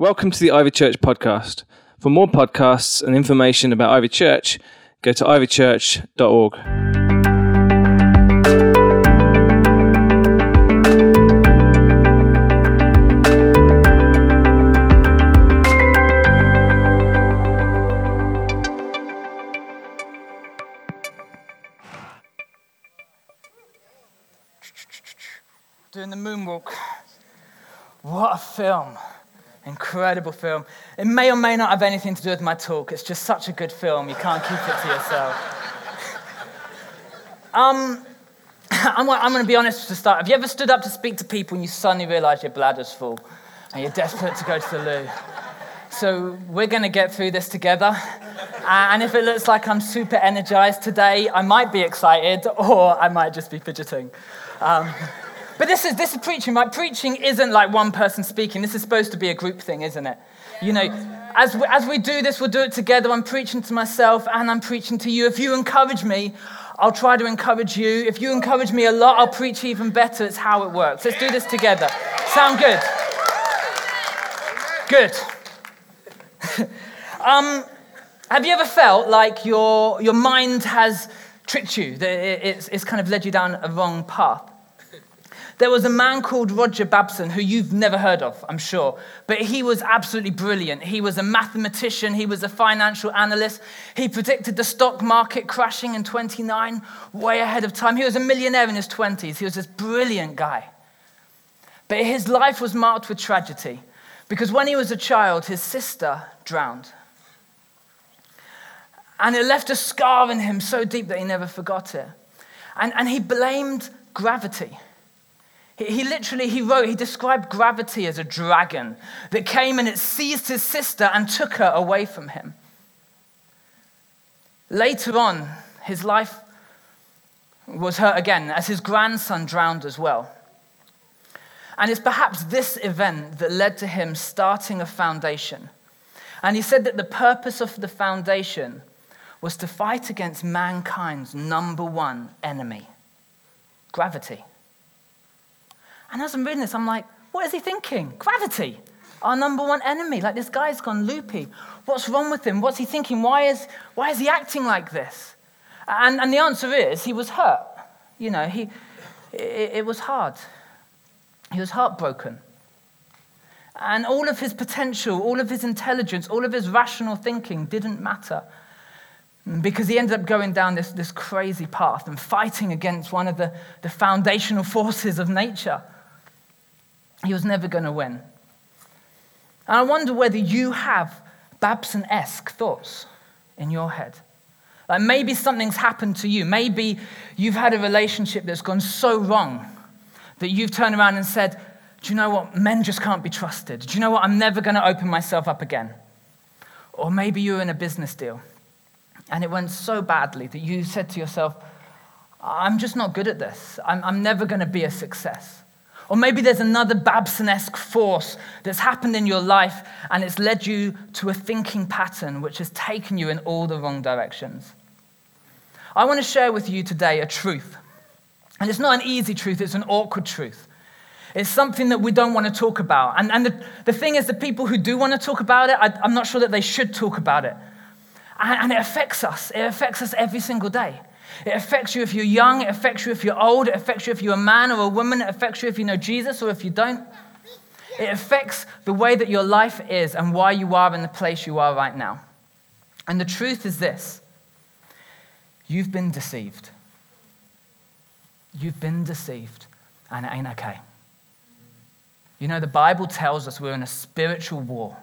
Welcome to the Ivy Church podcast. For more podcasts and information about Ivy Church, go to ivychurch.org. doing the moonwalk. What a film. Incredible film. It may or may not have anything to do with my talk. It's just such a good film. You can't keep it to yourself. um, I'm, I'm going to be honest to start. Have you ever stood up to speak to people and you suddenly realize your bladder's full and you're desperate to go to the loo? So we're going to get through this together. And if it looks like I'm super energized today, I might be excited or I might just be fidgeting. Um, but this is, this is preaching, right? Preaching isn't like one person speaking. This is supposed to be a group thing, isn't it? You know, as we, as we do this, we'll do it together. I'm preaching to myself and I'm preaching to you. If you encourage me, I'll try to encourage you. If you encourage me a lot, I'll preach even better. It's how it works. Let's do this together. Sound good? Good. um, have you ever felt like your, your mind has tricked you, that it's, it's kind of led you down a wrong path? There was a man called Roger Babson, who you've never heard of, I'm sure, but he was absolutely brilliant. He was a mathematician, he was a financial analyst. He predicted the stock market crashing in 29, way ahead of time. He was a millionaire in his 20s. He was this brilliant guy. But his life was marked with tragedy because when he was a child, his sister drowned. And it left a scar in him so deep that he never forgot it. And, and he blamed gravity. He, literally, he wrote, he described gravity as a dragon that came and it seized his sister and took her away from him. Later on, his life was hurt again as his grandson drowned as well. And it's perhaps this event that led to him starting a foundation. And he said that the purpose of the foundation was to fight against mankind's number one enemy gravity. And as I'm reading this, I'm like, what is he thinking? Gravity, our number one enemy. Like this guy's gone loopy. What's wrong with him? What's he thinking? Why is, why is he acting like this? And, and the answer is he was hurt. You know, he, it, it was hard. He was heartbroken. And all of his potential, all of his intelligence, all of his rational thinking didn't matter because he ended up going down this, this crazy path and fighting against one of the, the foundational forces of nature. He was never going to win. And I wonder whether you have Babson esque thoughts in your head. Like maybe something's happened to you. Maybe you've had a relationship that's gone so wrong that you've turned around and said, Do you know what? Men just can't be trusted. Do you know what? I'm never going to open myself up again. Or maybe you're in a business deal and it went so badly that you said to yourself, I'm just not good at this. I'm, I'm never going to be a success. Or maybe there's another Babson esque force that's happened in your life and it's led you to a thinking pattern which has taken you in all the wrong directions. I want to share with you today a truth. And it's not an easy truth, it's an awkward truth. It's something that we don't want to talk about. And, and the, the thing is, the people who do want to talk about it, I, I'm not sure that they should talk about it. And, and it affects us. It affects us every single day. It affects you if you're young, it affects you if you're old, it affects you if you're a man or a woman, it affects you if you know Jesus or if you don't. It affects the way that your life is and why you are in the place you are right now. And the truth is this you've been deceived. You've been deceived, and it ain't okay. You know, the Bible tells us we're in a spiritual war,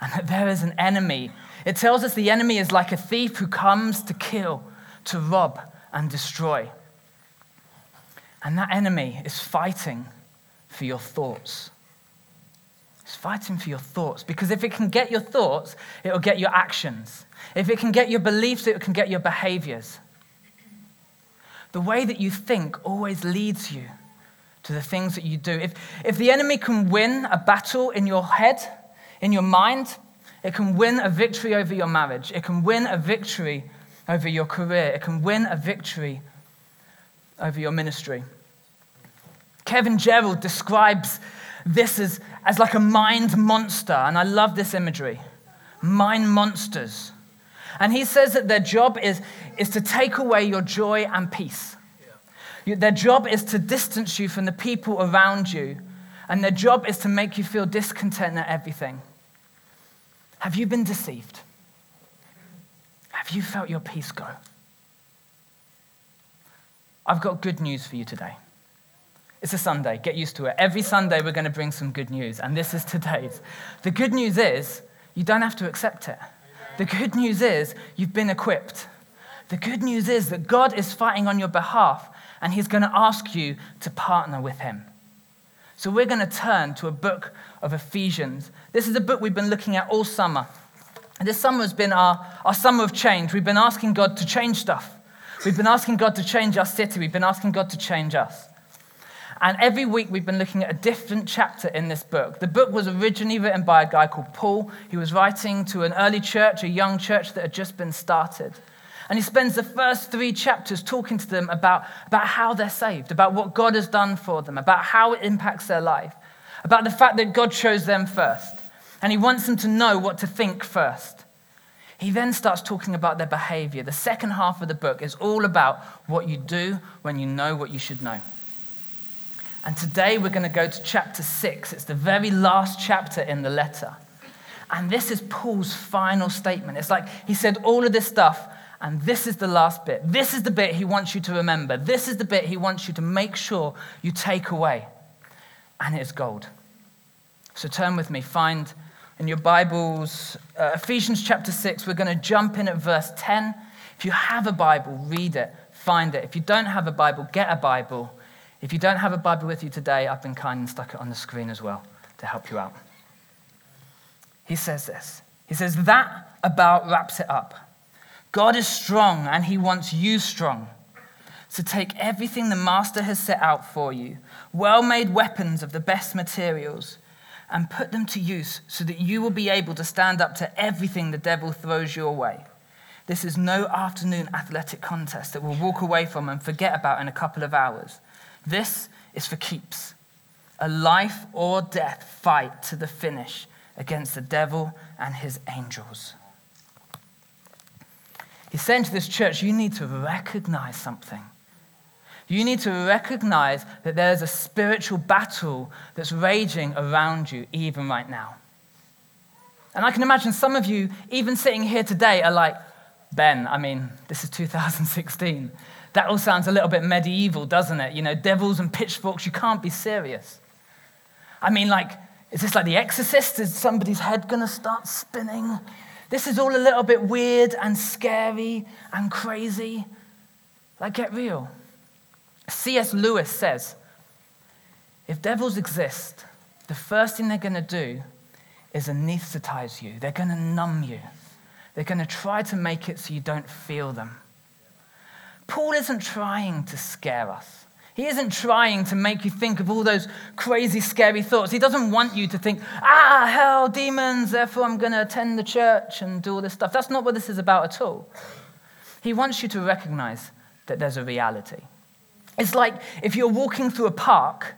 and that there is an enemy. It tells us the enemy is like a thief who comes to kill, to rob, and destroy. And that enemy is fighting for your thoughts. It's fighting for your thoughts because if it can get your thoughts, it will get your actions. If it can get your beliefs, it can get your behaviors. The way that you think always leads you to the things that you do. If, if the enemy can win a battle in your head, in your mind, it can win a victory over your marriage. It can win a victory over your career. It can win a victory over your ministry. Kevin Gerald describes this as, as like a mind monster. And I love this imagery mind monsters. And he says that their job is, is to take away your joy and peace. Yeah. Their job is to distance you from the people around you. And their job is to make you feel discontent at everything. Have you been deceived? Have you felt your peace go? I've got good news for you today. It's a Sunday, get used to it. Every Sunday, we're going to bring some good news, and this is today's. The good news is you don't have to accept it. The good news is you've been equipped. The good news is that God is fighting on your behalf, and He's going to ask you to partner with Him. So, we're going to turn to a book of Ephesians. This is a book we've been looking at all summer. This summer has been our, our summer of change. We've been asking God to change stuff. We've been asking God to change our city. We've been asking God to change us. And every week we've been looking at a different chapter in this book. The book was originally written by a guy called Paul. He was writing to an early church, a young church that had just been started. And he spends the first three chapters talking to them about, about how they're saved, about what God has done for them, about how it impacts their life, about the fact that God chose them first. And he wants them to know what to think first. He then starts talking about their behavior. The second half of the book is all about what you do when you know what you should know. And today we're going to go to chapter six. It's the very last chapter in the letter. And this is Paul's final statement. It's like he said all of this stuff, and this is the last bit. This is the bit he wants you to remember. This is the bit he wants you to make sure you take away. And it's gold. So turn with me, find in your Bibles uh, Ephesians chapter 6. We're going to jump in at verse 10. If you have a Bible, read it, find it. If you don't have a Bible, get a Bible. If you don't have a Bible with you today, I've been kind and stuck it on the screen as well to help you out. He says this He says, That about wraps it up. God is strong and he wants you strong. So take everything the Master has set out for you, well made weapons of the best materials, and put them to use so that you will be able to stand up to everything the devil throws your way. This is no afternoon athletic contest that we'll walk away from and forget about in a couple of hours. This is for keeps. A life or death fight to the finish against the devil and his angels. He's saying to this church, you need to recognize something. You need to recognize that there's a spiritual battle that's raging around you, even right now. And I can imagine some of you, even sitting here today, are like, Ben, I mean, this is 2016. That all sounds a little bit medieval, doesn't it? You know, devils and pitchforks, you can't be serious. I mean, like, is this like The Exorcist? Is somebody's head to start spinning? This is all a little bit weird and scary and crazy. Like, get real. C.S. Lewis says if devils exist, the first thing they're going to do is anesthetize you, they're going to numb you, they're going to try to make it so you don't feel them. Paul isn't trying to scare us. He isn't trying to make you think of all those crazy, scary thoughts. He doesn't want you to think, ah, hell, demons, therefore I'm going to attend the church and do all this stuff. That's not what this is about at all. He wants you to recognize that there's a reality. It's like if you're walking through a park,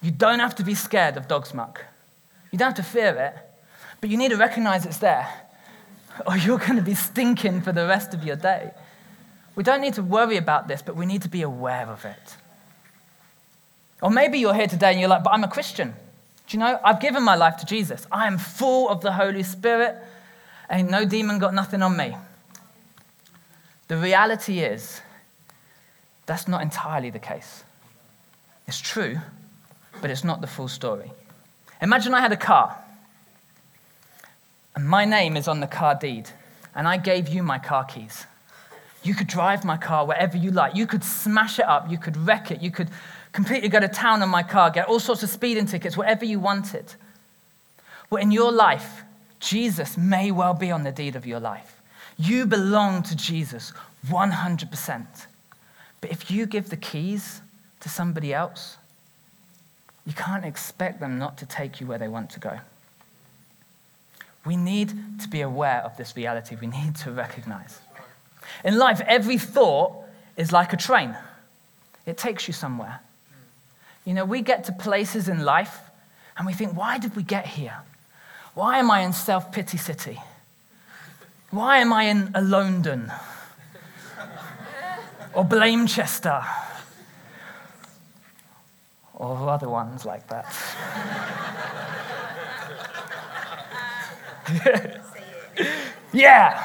you don't have to be scared of dog's muck. You don't have to fear it, but you need to recognize it's there, or you're going to be stinking for the rest of your day. We don't need to worry about this, but we need to be aware of it. Or maybe you're here today and you're like, but I'm a Christian. Do you know? I've given my life to Jesus. I am full of the Holy Spirit. Ain't no demon got nothing on me. The reality is, that's not entirely the case. It's true, but it's not the full story. Imagine I had a car, and my name is on the car deed, and I gave you my car keys. You could drive my car wherever you like. You could smash it up. You could wreck it. You could completely go to town on my car, get all sorts of speeding tickets, whatever you wanted. Well, in your life, Jesus may well be on the deed of your life. You belong to Jesus 100%. But if you give the keys to somebody else, you can't expect them not to take you where they want to go. We need to be aware of this reality. We need to recognize. In life, every thought is like a train, it takes you somewhere. You know, we get to places in life And we think, why did we get here? Why am I in self pity city? Why am I in a London? Or Blamechester? Or other ones like that. yeah!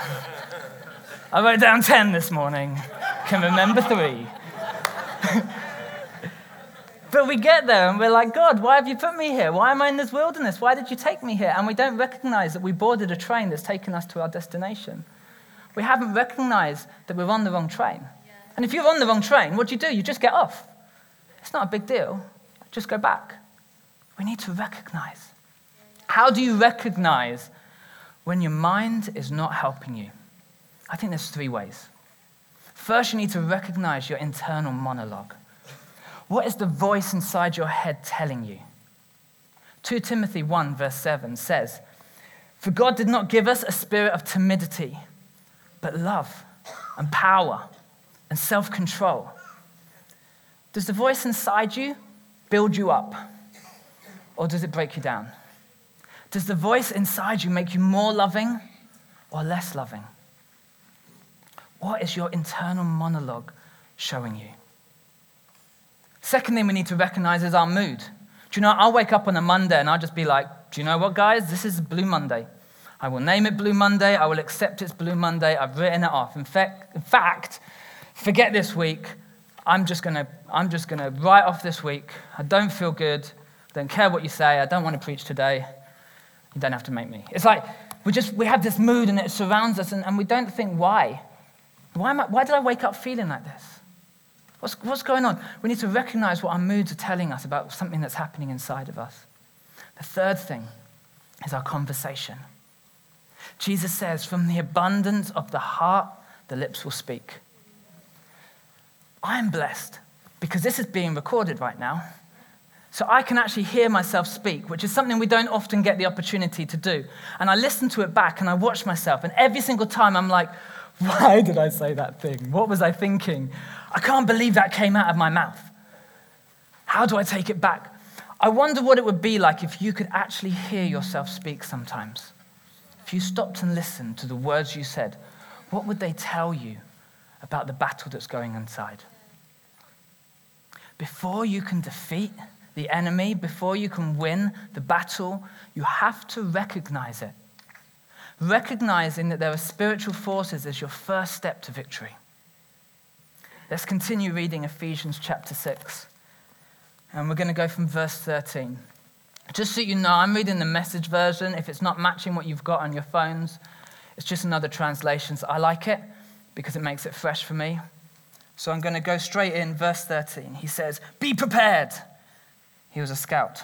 I wrote down 10 this morning. Can remember three. But we get there and we're like, God, why have you put me here? Why am I in this wilderness? Why did you take me here? And we don't recognize that we boarded a train that's taken us to our destination. We haven't recognized that we're on the wrong train. And if you're on the wrong train, what do you do? You just get off. It's not a big deal. Just go back. We need to recognize. How do you recognize when your mind is not helping you? I think there's three ways. First, you need to recognize your internal monologue. What is the voice inside your head telling you? 2 Timothy 1, verse 7 says, For God did not give us a spirit of timidity, but love and power and self control. Does the voice inside you build you up, or does it break you down? Does the voice inside you make you more loving or less loving? What is your internal monologue showing you? Second thing we need to recognize is our mood. Do you know, I'll wake up on a Monday and I'll just be like, do you know what, guys? This is Blue Monday. I will name it Blue Monday. I will accept it's Blue Monday. I've written it off. In fact, in fact forget this week. I'm just going to I'm just going to write off this week. I don't feel good. Don't care what you say. I don't want to preach today. You don't have to make me. It's like we just we have this mood and it surrounds us and, and we don't think why. Why, am I, why did I wake up feeling like this? What's, what's going on? We need to recognize what our moods are telling us about something that's happening inside of us. The third thing is our conversation. Jesus says, From the abundance of the heart, the lips will speak. I am blessed because this is being recorded right now. So I can actually hear myself speak, which is something we don't often get the opportunity to do. And I listen to it back and I watch myself. And every single time I'm like, why did I say that thing? What was I thinking? I can't believe that came out of my mouth. How do I take it back? I wonder what it would be like if you could actually hear yourself speak sometimes. If you stopped and listened to the words you said, what would they tell you about the battle that's going inside? Before you can defeat the enemy, before you can win the battle, you have to recognize it. Recognizing that there are spiritual forces is your first step to victory. Let's continue reading Ephesians chapter 6. And we're going to go from verse 13. Just so you know, I'm reading the message version. If it's not matching what you've got on your phones, it's just another translation. So I like it because it makes it fresh for me. So I'm going to go straight in, verse 13. He says, Be prepared. He was a scout.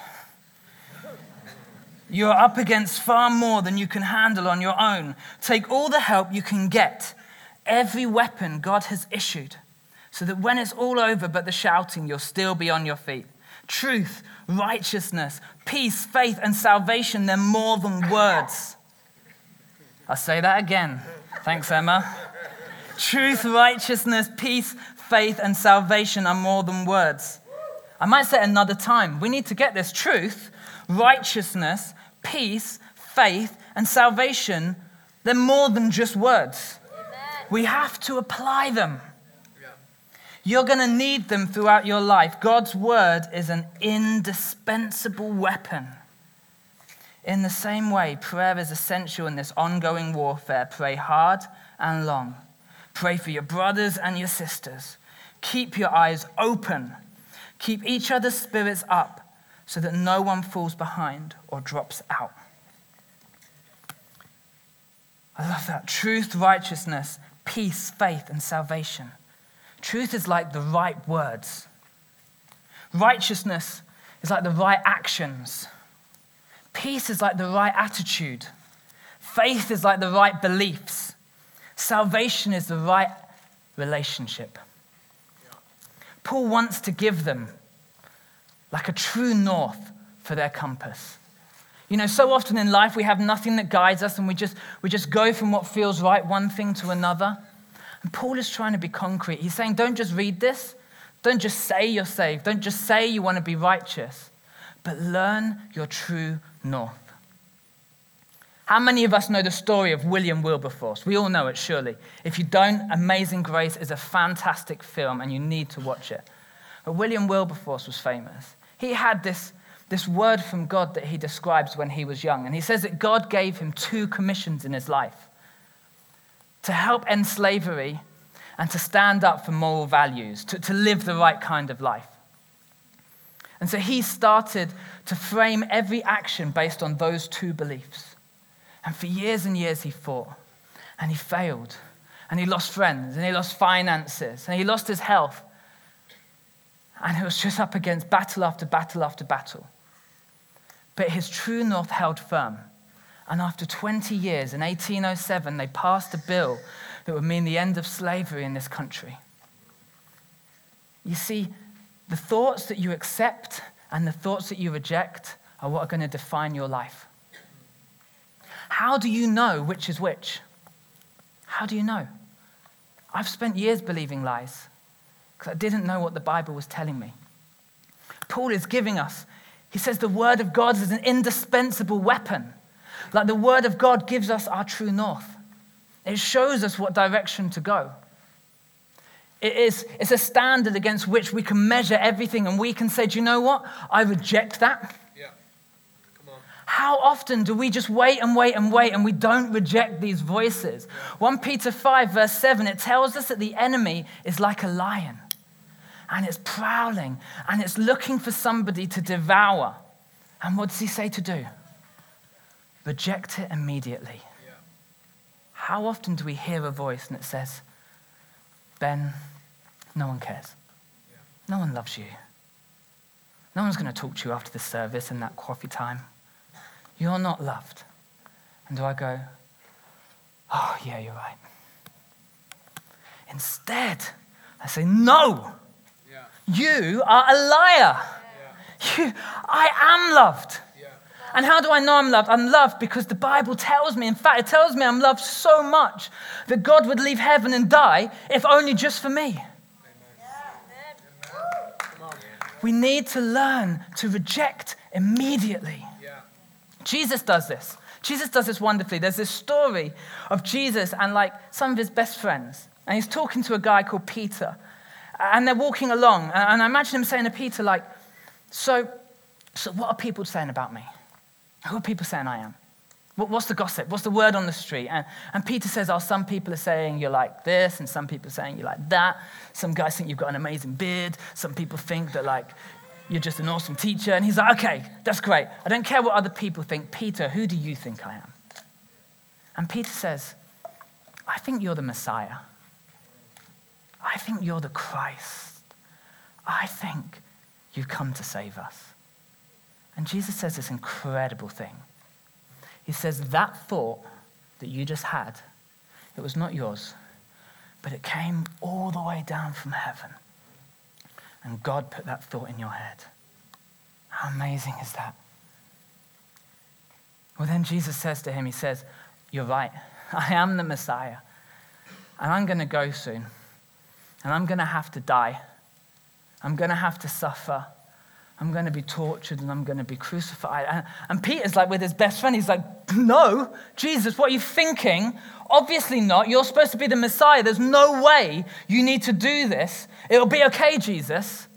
You are up against far more than you can handle on your own. Take all the help you can get, every weapon God has issued so that when it's all over but the shouting, you'll still be on your feet. Truth, righteousness, peace, faith, and salvation, they're more than words. I'll say that again. Thanks, Emma. Truth, righteousness, peace, faith, and salvation are more than words. I might say another time. We need to get this truth, righteousness, peace, faith, and salvation. They're more than just words. We have to apply them. You're going to need them throughout your life. God's word is an indispensable weapon. In the same way, prayer is essential in this ongoing warfare. Pray hard and long. Pray for your brothers and your sisters. Keep your eyes open. Keep each other's spirits up so that no one falls behind or drops out. I love that. Truth, righteousness, peace, faith, and salvation. Truth is like the right words, righteousness is like the right actions, peace is like the right attitude, faith is like the right beliefs, salvation is the right relationship. Paul wants to give them like a true north for their compass. You know, so often in life we have nothing that guides us and we just, we just go from what feels right, one thing to another. And Paul is trying to be concrete. He's saying, don't just read this. Don't just say you're saved. Don't just say you want to be righteous. but learn your true north. How many of us know the story of William Wilberforce? We all know it, surely. If you don't, Amazing Grace is a fantastic film and you need to watch it. But William Wilberforce was famous. He had this, this word from God that he describes when he was young. And he says that God gave him two commissions in his life to help end slavery and to stand up for moral values, to, to live the right kind of life. And so he started to frame every action based on those two beliefs. And for years and years, he fought and he failed and he lost friends and he lost finances and he lost his health. And he was just up against battle after battle after battle. But his true north held firm. And after 20 years, in 1807, they passed a bill that would mean the end of slavery in this country. You see, the thoughts that you accept and the thoughts that you reject are what are going to define your life. How do you know which is which? How do you know? I've spent years believing lies because I didn't know what the Bible was telling me. Paul is giving us, he says the Word of God is an indispensable weapon. Like the Word of God gives us our true north, it shows us what direction to go. It is, it's a standard against which we can measure everything and we can say, do you know what? I reject that. How often do we just wait and wait and wait and we don't reject these voices? 1 Peter 5, verse 7, it tells us that the enemy is like a lion and it's prowling and it's looking for somebody to devour. And what does he say to do? Reject it immediately. Yeah. How often do we hear a voice and it says, Ben, no one cares. Yeah. No one loves you. No one's going to talk to you after the service and that coffee time. You're not loved. And do I go, Oh, yeah, you're right. Instead, I say, No, yeah. you are a liar. Yeah. You, I am loved. Yeah. And how do I know I'm loved? I'm loved because the Bible tells me, in fact, it tells me I'm loved so much that God would leave heaven and die if only just for me. We need to learn to reject immediately. Jesus does this. Jesus does this wonderfully. There's this story of Jesus and like some of his best friends. And he's talking to a guy called Peter. And they're walking along. And I imagine him saying to Peter, like, so, so what are people saying about me? Who are people saying I am? What's the gossip? What's the word on the street? And, and Peter says, Oh, some people are saying you're like this, and some people are saying you're like that. Some guys think you've got an amazing beard. Some people think that, like, you're just an awesome teacher. And he's like, Okay, that's great. I don't care what other people think. Peter, who do you think I am? And Peter says, I think you're the Messiah. I think you're the Christ. I think you've come to save us. And Jesus says this incredible thing. He says, That thought that you just had, it was not yours, but it came all the way down from heaven. And God put that thought in your head. How amazing is that? Well, then Jesus says to him, He says, You're right. I am the Messiah. And I'm going to go soon. And I'm going to have to die. I'm going to have to suffer. I'm going to be tortured and I'm going to be crucified. And, Peter's like with his best friend, he's like, No, Jesus, what are you thinking? Obviously not. You're supposed to be the Messiah. There's no way you need to do this. It'll be okay, Jesus.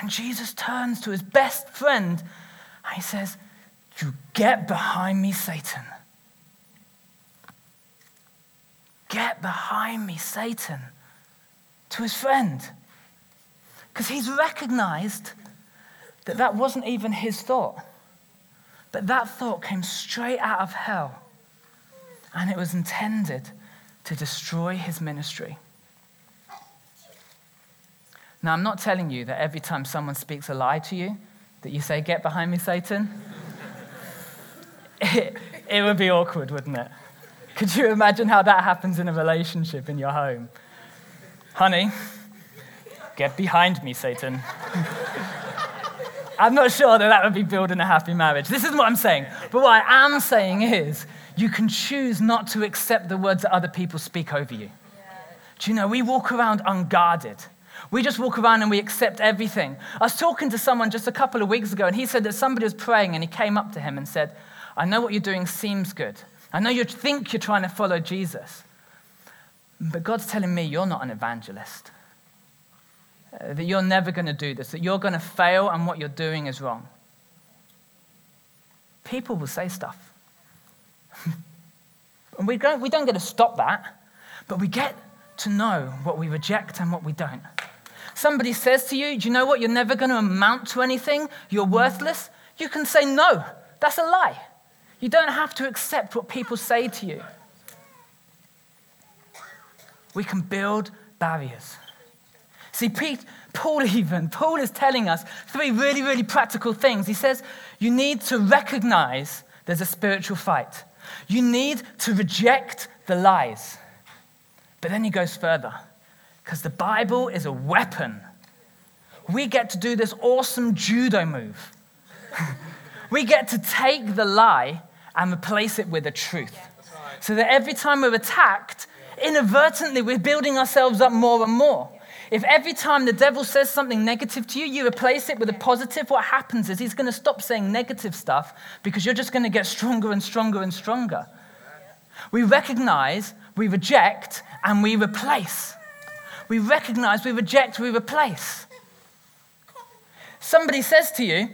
And Jesus turns to his best friend and he says, You get behind me, Satan. Get behind me, Satan. To his friend. Because he's recognized that that wasn't even his thought. But that thought came straight out of hell. And it was intended to destroy his ministry. Now, I'm not telling you that every time someone speaks a lie to you, that you say, Get behind me, Satan. it, it would be awkward, wouldn't it? Could you imagine how that happens in a relationship in your home? Honey, get behind me, Satan. I'm not sure that that would be building a happy marriage. This isn't what I'm saying. But what I am saying is, you can choose not to accept the words that other people speak over you. Do you know, we walk around unguarded. We just walk around and we accept everything. I was talking to someone just a couple of weeks ago, and he said that somebody was praying, and he came up to him and said, I know what you're doing seems good. I know you think you're trying to follow Jesus, but God's telling me you're not an evangelist, that you're never going to do this, that you're going to fail, and what you're doing is wrong. People will say stuff. and we don't, we don't get to stop that, but we get to know what we reject and what we don't. Somebody says to you, Do you know what? You're never going to amount to anything. You're worthless. You can say, No, that's a lie. You don't have to accept what people say to you. We can build barriers. See, Pete, Paul even, Paul is telling us three really, really practical things. He says, You need to recognize there's a spiritual fight, you need to reject the lies. But then he goes further because the Bible is a weapon. We get to do this awesome judo move. we get to take the lie and replace it with the truth. So that every time we're attacked, inadvertently we're building ourselves up more and more. If every time the devil says something negative to you, you replace it with a positive, what happens is he's going to stop saying negative stuff because you're just going to get stronger and stronger and stronger. We recognize, we reject, and we replace. We recognize, we reject, we replace. Somebody says to you,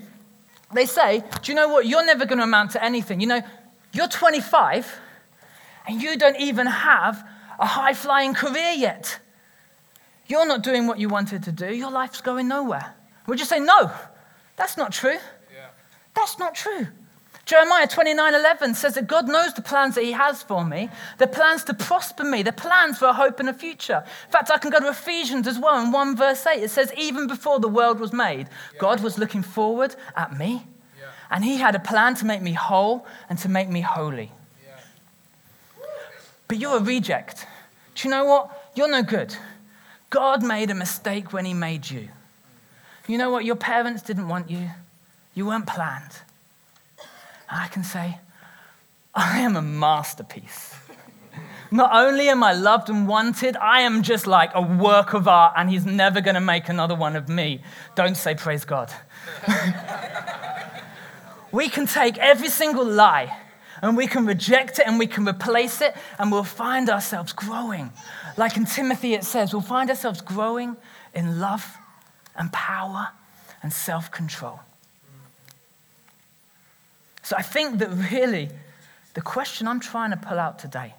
they say, Do you know what? You're never going to amount to anything. You know, you're 25 and you don't even have a high flying career yet. You're not doing what you wanted to do. Your life's going nowhere. Would you say, No, that's not true. Yeah. That's not true. Jeremiah 29 11 says that God knows the plans that He has for me. The plans to prosper me, the plans for a hope and a future. In fact, I can go to Ephesians as well in 1 verse 8. It says, Even before the world was made, yeah. God was looking forward at me. Yeah. And He had a plan to make me whole and to make me holy. Yeah. But you're a reject. Do you know what? You're no good. God made a mistake when He made you. You know what? Your parents didn't want you, you weren't planned. I can say, I am a masterpiece. Not only am I loved and wanted, I am just like a work of art, and he's never going to make another one of me. Don't say praise God. we can take every single lie and we can reject it and we can replace it, and we'll find ourselves growing. Like in Timothy, it says, we'll find ourselves growing in love and power and self control. So I think that really the question I'm trying to pull out today,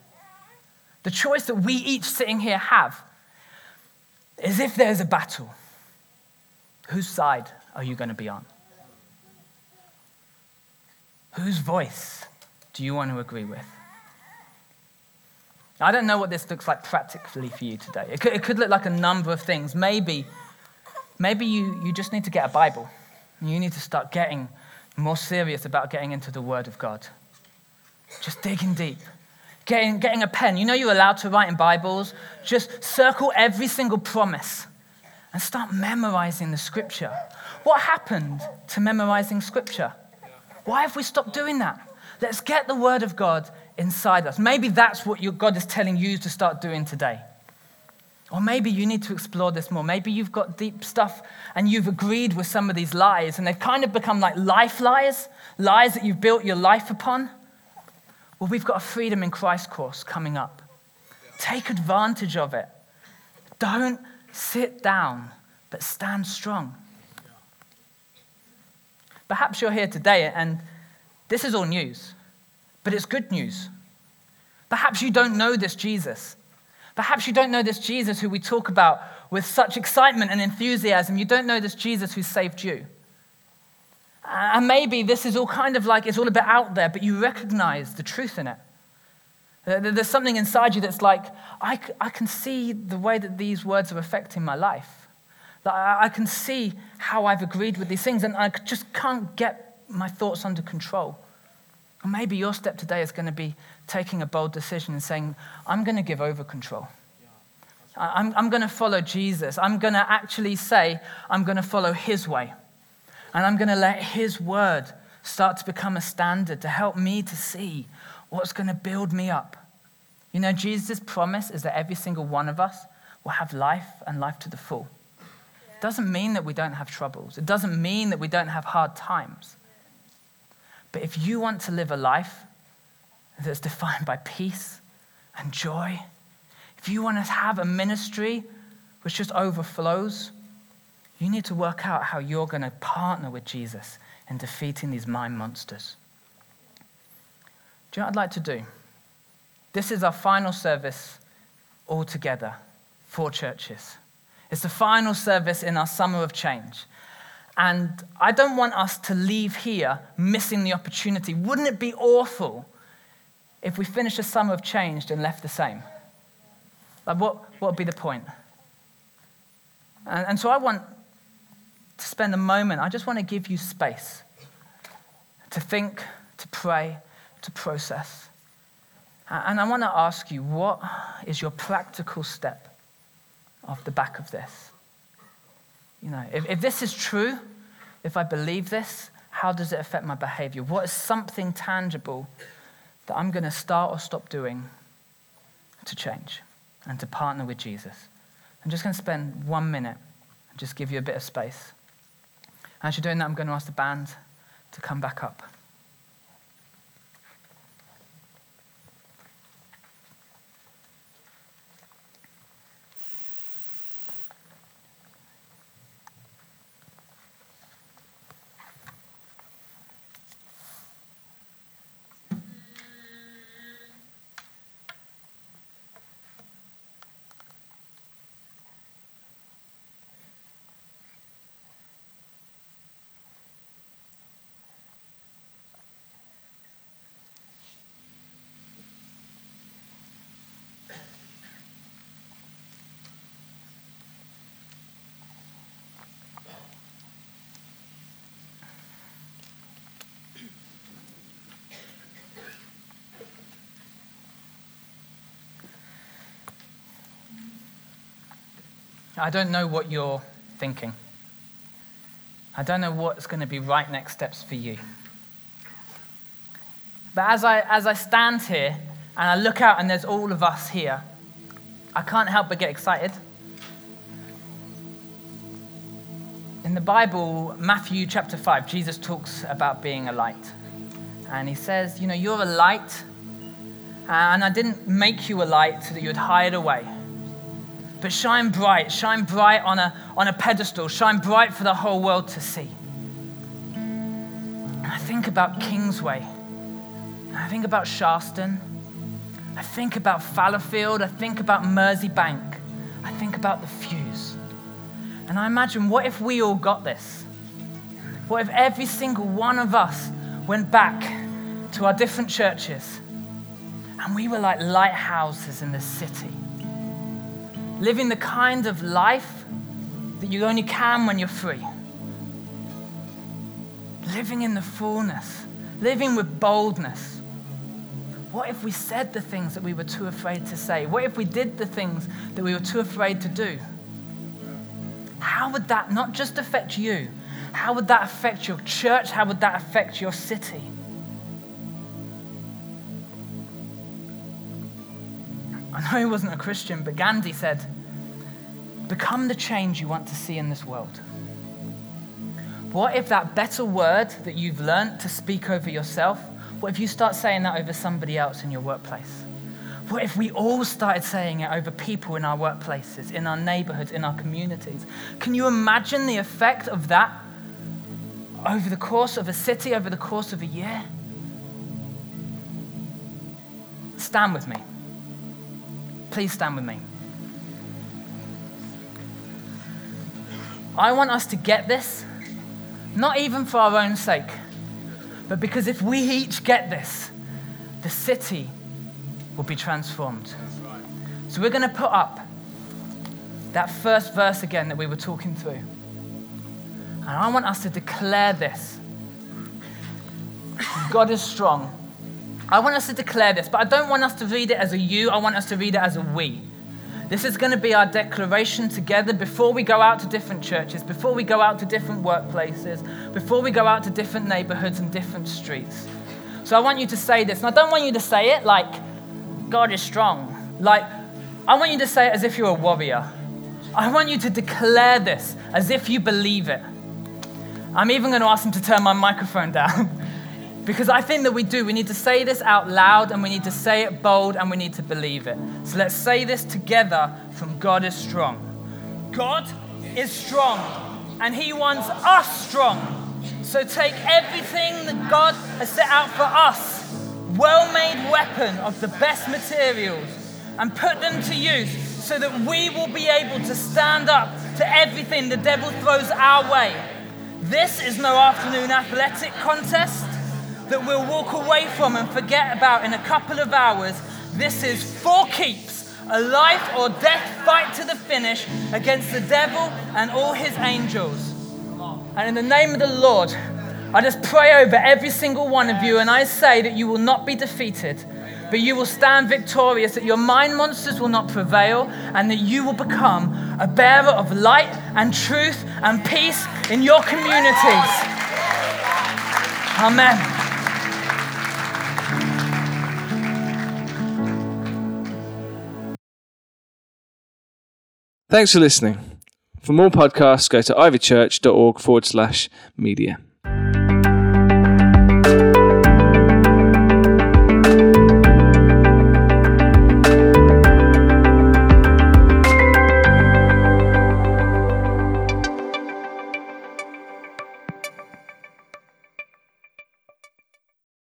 the choice that we each sitting here have, is if there's a battle, whose side are you going to be on? Whose voice do you want to agree with? I don't know what this looks like practically for you today. It could, it could look like a number of things. Maybe, maybe you, you just need to get a Bible. You need to start getting more serious about getting into the Word of God. Just digging deep. Getting, getting a pen. You know you're allowed to write in Bibles. Just circle every single promise and start memorizing the Scripture. What happened to memorizing Scripture? Why have we stopped doing that? Let's get the Word of God inside us. Maybe that's what your God is telling you to start doing today. Or maybe you need to explore this more. Maybe you've got deep stuff and you've agreed with some of these lies and they've kind of become like life lies, lies that you've built your life upon. Well, we've got a Freedom in Christ course coming up. Take advantage of it. Don't sit down, but stand strong. Perhaps you're here today and this is all news, but it's good news. Perhaps you don't know this Jesus. Perhaps you don't know this Jesus who we talk about with such excitement and enthusiasm. You don't know this Jesus who saved you. And maybe this is all kind of like it's all a bit out there, but you recognize the truth in it. There's something inside you that's like, I, I can see the way that these words are affecting my life. I can see how I've agreed with these things, and I just can't get my thoughts under control. Maybe your step today is going to be taking a bold decision and saying, I'm going to give over control. I'm, I'm going to follow Jesus. I'm going to actually say, I'm going to follow his way. And I'm going to let his word start to become a standard to help me to see what's going to build me up. You know, Jesus' promise is that every single one of us will have life and life to the full. It doesn't mean that we don't have troubles. It doesn't mean that we don't have hard times. But if you want to live a life that's defined by peace and joy, if you want to have a ministry which just overflows, you need to work out how you're going to partner with Jesus in defeating these mind monsters. Do you know what I'd like to do? This is our final service all together, four churches. It's the final service in our summer of change. And I don't want us to leave here missing the opportunity. Wouldn't it be awful if we finished a summer of change and left the same? Like, what, what would be the point? And, and so I want to spend a moment, I just want to give you space to think, to pray, to process. And I want to ask you, what is your practical step off the back of this? You know, if, if this is true, if I believe this, how does it affect my behavior? What is something tangible that I'm going to start or stop doing to change and to partner with Jesus? I'm just going to spend one minute and just give you a bit of space. As you're doing that, I'm going to ask the band to come back up. I don't know what you're thinking. I don't know what's going to be right next steps for you. But as I, as I stand here and I look out and there's all of us here, I can't help but get excited. In the Bible, Matthew chapter 5, Jesus talks about being a light. And he says, You know, you're a light, and I didn't make you a light so that you would hide away but shine bright, shine bright on a, on a pedestal, shine bright for the whole world to see. And I think about Kingsway, I think about Sharston, I think about Fallowfield, I think about Merseybank, I think about the Fuse. And I imagine, what if we all got this? What if every single one of us went back to our different churches and we were like lighthouses in the city? Living the kind of life that you only can when you're free. Living in the fullness, living with boldness. What if we said the things that we were too afraid to say? What if we did the things that we were too afraid to do? How would that not just affect you? How would that affect your church? How would that affect your city? I know he wasn't a Christian, but Gandhi said, Become the change you want to see in this world. What if that better word that you've learned to speak over yourself, what if you start saying that over somebody else in your workplace? What if we all started saying it over people in our workplaces, in our neighborhoods, in our communities? Can you imagine the effect of that over the course of a city, over the course of a year? Stand with me. Please stand with me. I want us to get this, not even for our own sake, but because if we each get this, the city will be transformed. So we're going to put up that first verse again that we were talking through. And I want us to declare this God is strong I want us to declare this, but I don't want us to read it as a you, I want us to read it as a we. This is going to be our declaration together before we go out to different churches, before we go out to different workplaces, before we go out to different neighborhoods and different streets. So I want you to say this, and I don't want you to say it like, God is strong. Like, I want you to say it as if you're a warrior. I want you to declare this as if you believe it. I'm even going to ask them to turn my microphone down because I think that we do. We need to say this out loud and we need to say it bold and we need to believe it. So let's say this together from God is strong. God is strong and He wants us strong. So take everything that God has set out for us, well made weapon of the best materials, and put them to use so that we will be able to stand up to everything the devil throws our way. This is no afternoon athletic contest that we'll walk away from and forget about in a couple of hours. This is for keeps, a life or death fight to the finish against the devil and all his angels. And in the name of the Lord, I just pray over every single one of you and I say that you will not be defeated, but you will stand victorious, that your mind monsters will not prevail, and that you will become a bearer of light and truth and peace in your communities. Amen. Thanks for listening. For more podcasts, go to ivychurch.org forward slash media.